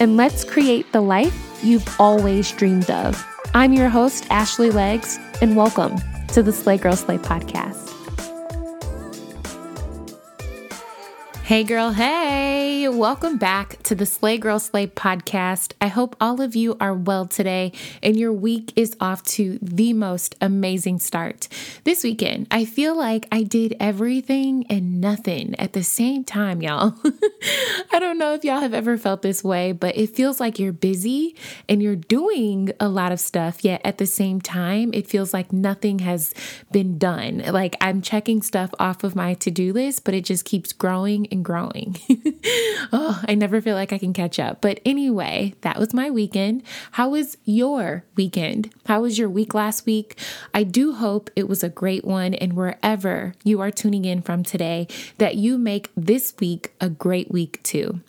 and let's create the life you've always dreamed of. I'm your host, Ashley Legs, and welcome to the Slay Girl Slay podcast. Hey, girl, hey, welcome back to the Slay Girl Slay podcast. I hope all of you are well today and your week is off to the most amazing start. This weekend, I feel like I did everything and nothing at the same time, y'all. I don't know if y'all have ever felt this way, but it feels like you're busy and you're doing a lot of stuff, yet at the same time, it feels like nothing has been done. Like I'm checking stuff off of my to do list, but it just keeps growing and growing. oh, I never feel like I can catch up. But anyway, that was my weekend. How was your weekend? How was your week last week? I do hope it was a great one. And wherever you are tuning in from today, that you make this week a great week too.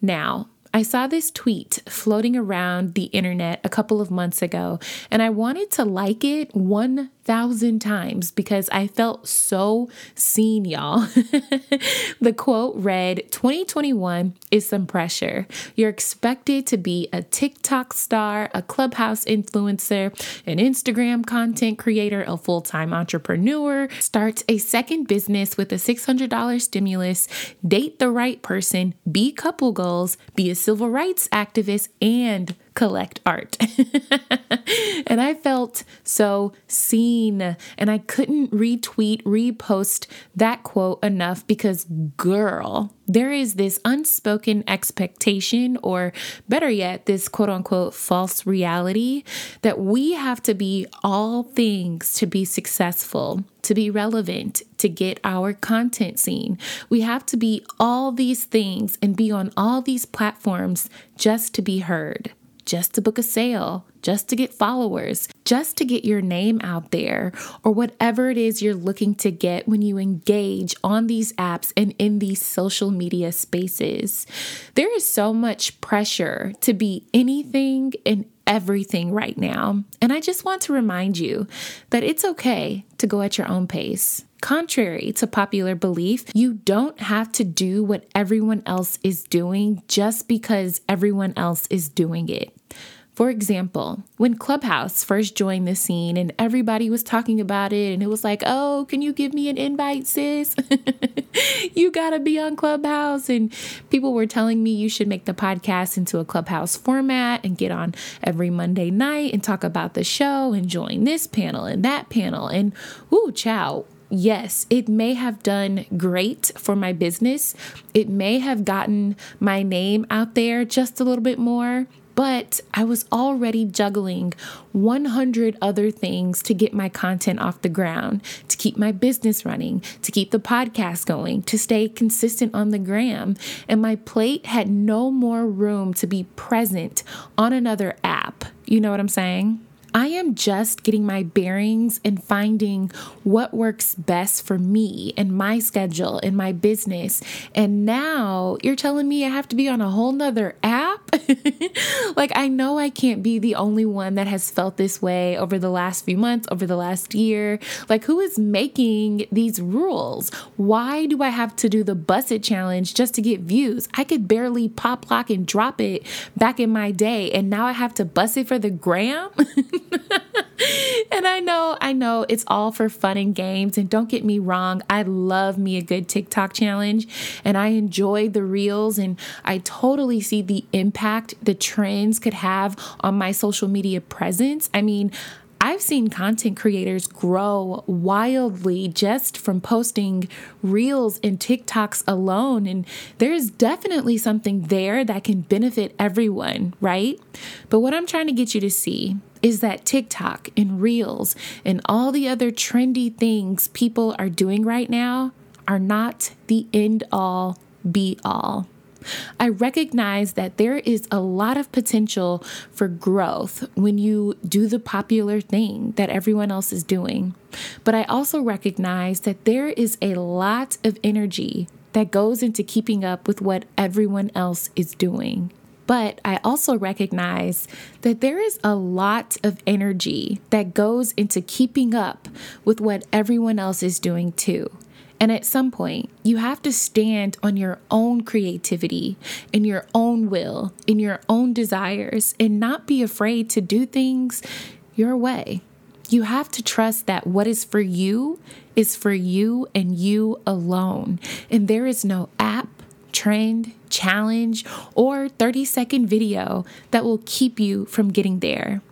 Now, I saw this tweet floating around the internet a couple of months ago, and I wanted to like it one thousand times because I felt so seen, y'all. the quote read 2021 is some pressure. You're expected to be a TikTok star, a clubhouse influencer, an Instagram content creator, a full time entrepreneur, start a second business with a $600 stimulus, date the right person, be couple goals, be a civil rights activist, and collect art. and I felt so seen. And I couldn't retweet, repost that quote enough because, girl, there is this unspoken expectation, or better yet, this quote unquote false reality that we have to be all things to be successful, to be relevant, to get our content seen. We have to be all these things and be on all these platforms just to be heard just to book a sale, just to get followers, just to get your name out there, or whatever it is you're looking to get when you engage on these apps and in these social media spaces. There is so much pressure to be anything and everything right now. And I just want to remind you that it's okay to go at your own pace. Contrary to popular belief, you don't have to do what everyone else is doing just because everyone else is doing it. For example, when Clubhouse first joined the scene and everybody was talking about it, and it was like, oh, can you give me an invite, sis? you gotta be on Clubhouse. And people were telling me you should make the podcast into a Clubhouse format and get on every Monday night and talk about the show and join this panel and that panel. And, whoo, chow, yes, it may have done great for my business. It may have gotten my name out there just a little bit more, but I was already juggling 100 other things to get my content off the ground, to keep my business running, to keep the podcast going, to stay consistent on the gram. And my plate had no more room to be present on another app. You know what I'm saying? I am just getting my bearings and finding what works best for me and my schedule and my business. And now you're telling me I have to be on a whole nother app? like, I know I can't be the only one that has felt this way over the last few months, over the last year. Like, who is making these rules? Why do I have to do the Buss It challenge just to get views? I could barely pop, lock, and drop it back in my day. And now I have to bust it for the gram? and I know, I know it's all for fun and games. And don't get me wrong, I love me a good TikTok challenge and I enjoy the reels and I totally see the impact the trends could have on my social media presence. I mean, I've seen content creators grow wildly just from posting reels and TikToks alone. And there's definitely something there that can benefit everyone, right? But what I'm trying to get you to see is that TikTok and reels and all the other trendy things people are doing right now are not the end all be all. I recognize that there is a lot of potential for growth when you do the popular thing that everyone else is doing. But I also recognize that there is a lot of energy that goes into keeping up with what everyone else is doing. But I also recognize that there is a lot of energy that goes into keeping up with what everyone else is doing too. And at some point, you have to stand on your own creativity, in your own will, in your own desires, and not be afraid to do things your way. You have to trust that what is for you is for you and you alone. And there is no app, trend, challenge, or 30 second video that will keep you from getting there.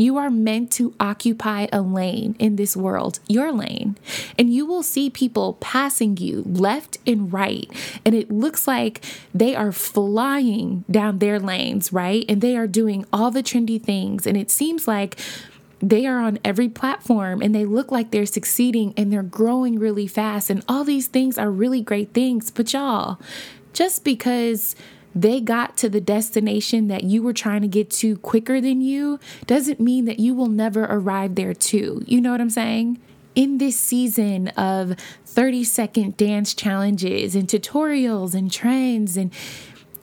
You are meant to occupy a lane in this world, your lane. And you will see people passing you left and right. And it looks like they are flying down their lanes, right? And they are doing all the trendy things. And it seems like they are on every platform and they look like they're succeeding and they're growing really fast. And all these things are really great things. But y'all, just because they got to the destination that you were trying to get to quicker than you doesn't mean that you will never arrive there too. You know what I'm saying? In this season of 30 second dance challenges and tutorials and trends, and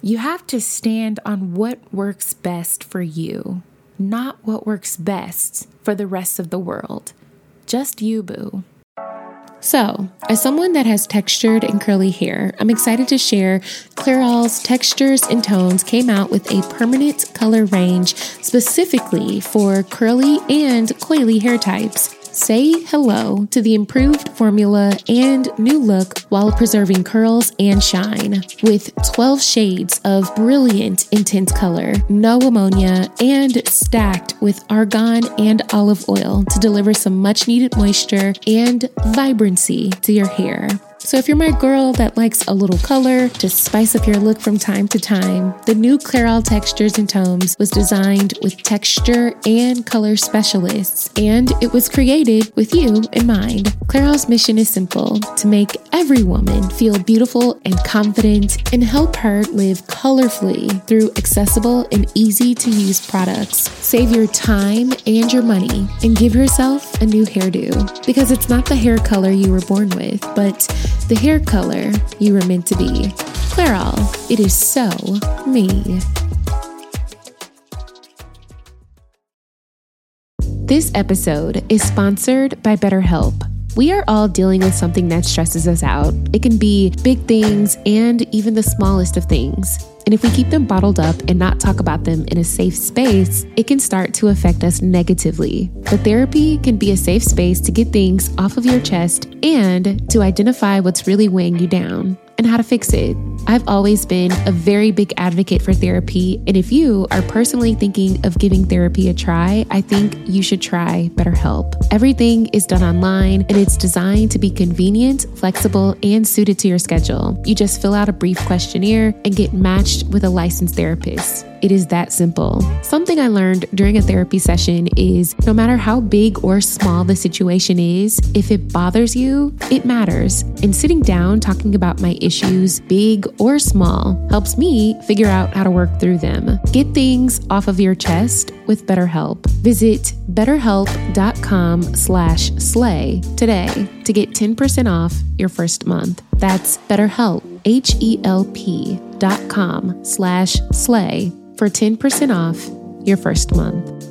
you have to stand on what works best for you, not what works best for the rest of the world. Just you, boo. So, as someone that has textured and curly hair, I'm excited to share Clairol's Textures and Tones came out with a permanent color range specifically for curly and coily hair types. Say hello to the improved formula and new look while preserving curls and shine. With 12 shades of brilliant intense color, no ammonia, and stacked with argan and olive oil to deliver some much needed moisture and vibrancy to your hair. So, if you're my girl that likes a little color to spice up your look from time to time, the new Clairol Textures and Tones was designed with texture and color specialists, and it was created with you in mind. Clairol's mission is simple to make every woman feel beautiful and confident and help her live colorfully through accessible and easy to use products. Save your time and your money and give yourself a new hairdo because it's not the hair color you were born with, but the hair color you were meant to be. Clairol, it is so me. This episode is sponsored by BetterHelp. We are all dealing with something that stresses us out. It can be big things and even the smallest of things. And if we keep them bottled up and not talk about them in a safe space, it can start to affect us negatively. But therapy can be a safe space to get things off of your chest and to identify what's really weighing you down and how to fix it. I've always been a very big advocate for therapy, and if you are personally thinking of giving therapy a try, I think you should try BetterHelp. Everything is done online and it's designed to be convenient, flexible, and suited to your schedule. You just fill out a brief questionnaire and get matched with a licensed therapist. It is that simple. Something I learned during a therapy session is no matter how big or small the situation is, if it bothers you, it matters. And sitting down talking about my issues, big or small, helps me figure out how to work through them. Get things off of your chest with BetterHelp. Visit betterhelp.com slash slay today to get 10% off your first month. That's BetterHelp, H-E-L-P dot com slash slay for 10% off your first month.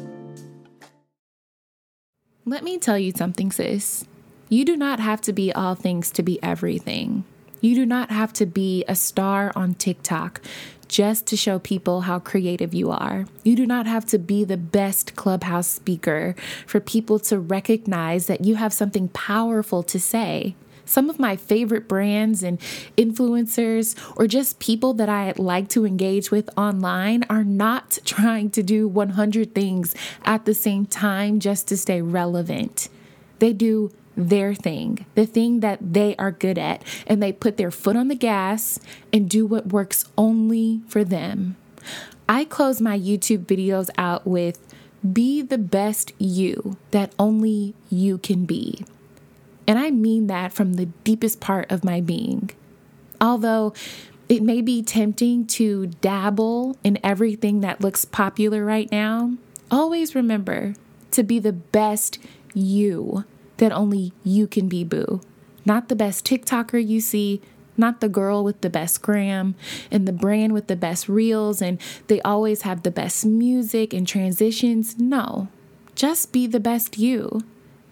Let me tell you something, sis. You do not have to be all things to be everything. You do not have to be a star on TikTok just to show people how creative you are. You do not have to be the best clubhouse speaker for people to recognize that you have something powerful to say. Some of my favorite brands and influencers, or just people that I like to engage with online, are not trying to do 100 things at the same time just to stay relevant. They do their thing, the thing that they are good at, and they put their foot on the gas and do what works only for them. I close my YouTube videos out with be the best you that only you can be. And I mean that from the deepest part of my being. Although It may be tempting to dabble in everything that looks popular right now. Always remember to be the best you that only you can be, boo. Not the best TikToker you see, not the girl with the best gram and the brand with the best reels and they always have the best music and transitions. No, just be the best you.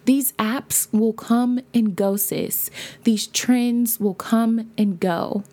These apps will come and go, sis. These trends will come and go.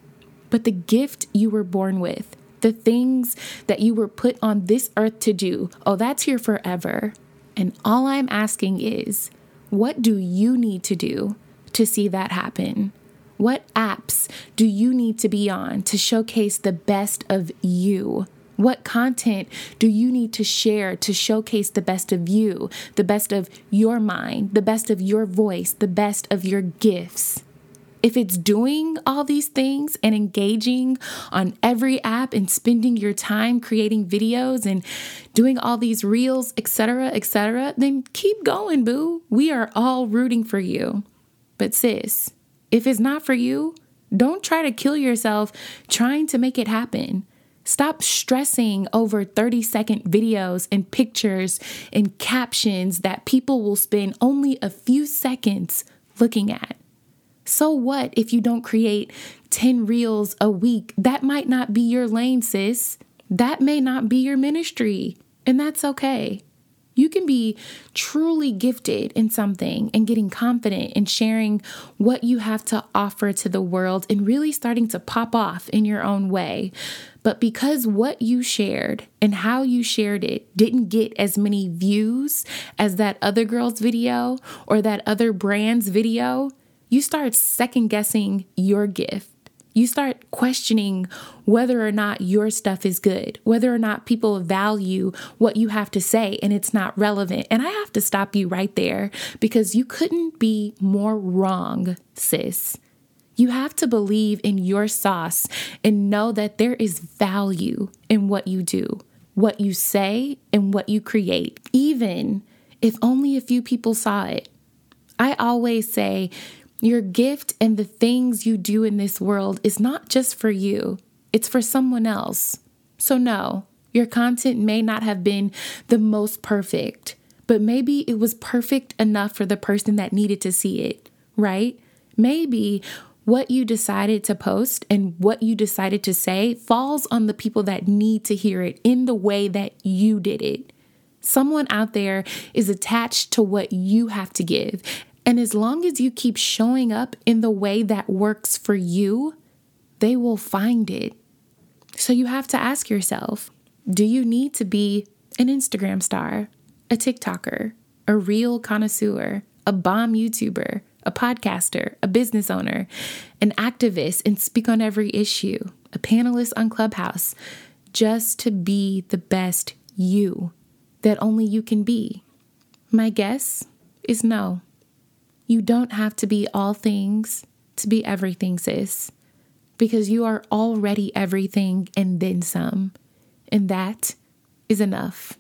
But the gift you were born with, the things that you were put on this earth to do, oh, that's here forever. And all I'm asking is, what do you need to do to see that happen? What apps do you need to be on to showcase the best of you? What content do you need to share to showcase the best of you, the best of your mind, the best of your voice, the best of your gifts? If it's doing all these things and engaging on every app and spending your time creating videos and doing all these reels, etc., etc., then keep going, boo. We are all rooting for you. But sis, if it's not for you, don't try to kill yourself trying to make it happen. Stop stressing over 30 second videos and pictures and captions that people will spend only a few seconds looking at. So, what if you don't create 10 reels a week? That might not be your lane, sis. That may not be your ministry, and that's okay. You can be truly gifted in something and getting confident in sharing what you have to offer to the world and really starting to pop off in your own way. But because what you shared and how you shared it didn't get as many views as that other girl's video or that other brand's video, you start second guessing your gift you start questioning whether or not your stuff is good, whether or not people value what you have to say and it's not relevant. And I have to stop you right there because you couldn't be more wrong, sis. You have to believe in your sauce and know that there is value in what you do, what you say, and what you create, even if only a few people saw it. I always say, your gift and the things you do in this world is not just for you, it's for someone else. So, no, your content may not have been the most perfect, but maybe it was perfect enough for the person that needed to see it, right? Maybe what you decided to post and what you decided to say falls on the people that need to hear it in the way that you did it. Someone out there is attached to what you have to give, and as long as you keep showing up in the way that works for you, they will find it. So you have to ask yourself do you need to be an Instagram star, a TikToker, a reel connoisseur, a bomb YouTuber, a podcaster, a business owner, an activist, and speak on every issue, a panelist on Clubhouse, just to be the best you that only you can be? My guess is no. You don't have to be all things to be everything, sis, because you are already everything and then some. And that is enough.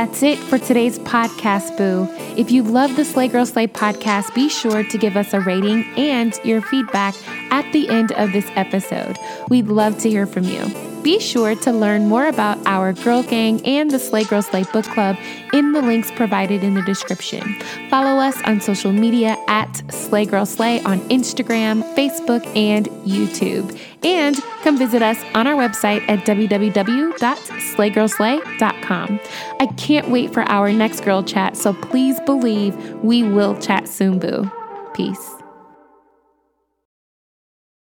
That's it for today's podcast, Boo. If you love the Slay Girl Slay podcast, be sure to give us a rating and your feedback at the end of this episode. We'd love to hear from you. Be sure to learn more about our Girl Gang and the Slay Girl Slay Book Club in the links provided in the description. Follow us on social media at Slay Girl Slay on Instagram, Facebook, and YouTube. And come visit us on our website at www.slaygirlslay.com. I can't wait for our next girl chat, so please believe we will chat soon, boo. Peace.